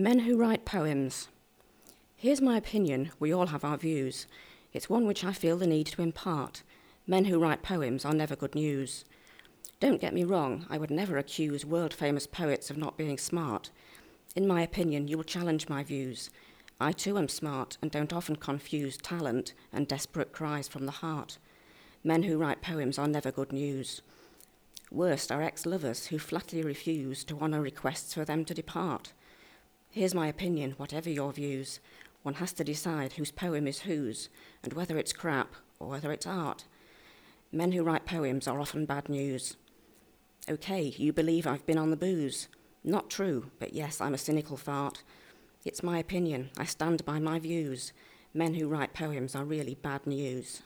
Men who write poems. Here's my opinion. We all have our views. It's one which I feel the need to impart. Men who write poems are never good news. Don't get me wrong, I would never accuse world famous poets of not being smart. In my opinion, you will challenge my views. I too am smart and don't often confuse talent and desperate cries from the heart. Men who write poems are never good news. Worst are ex lovers who flatly refuse to honour requests for them to depart. Here's my opinion, whatever your views. One has to decide whose poem is whose, and whether it's crap or whether it's art. Men who write poems are often bad news. Okay, you believe I've been on the booze. Not true, but yes, I'm a cynical fart. It's my opinion. I stand by my views. Men who write poems are really bad news.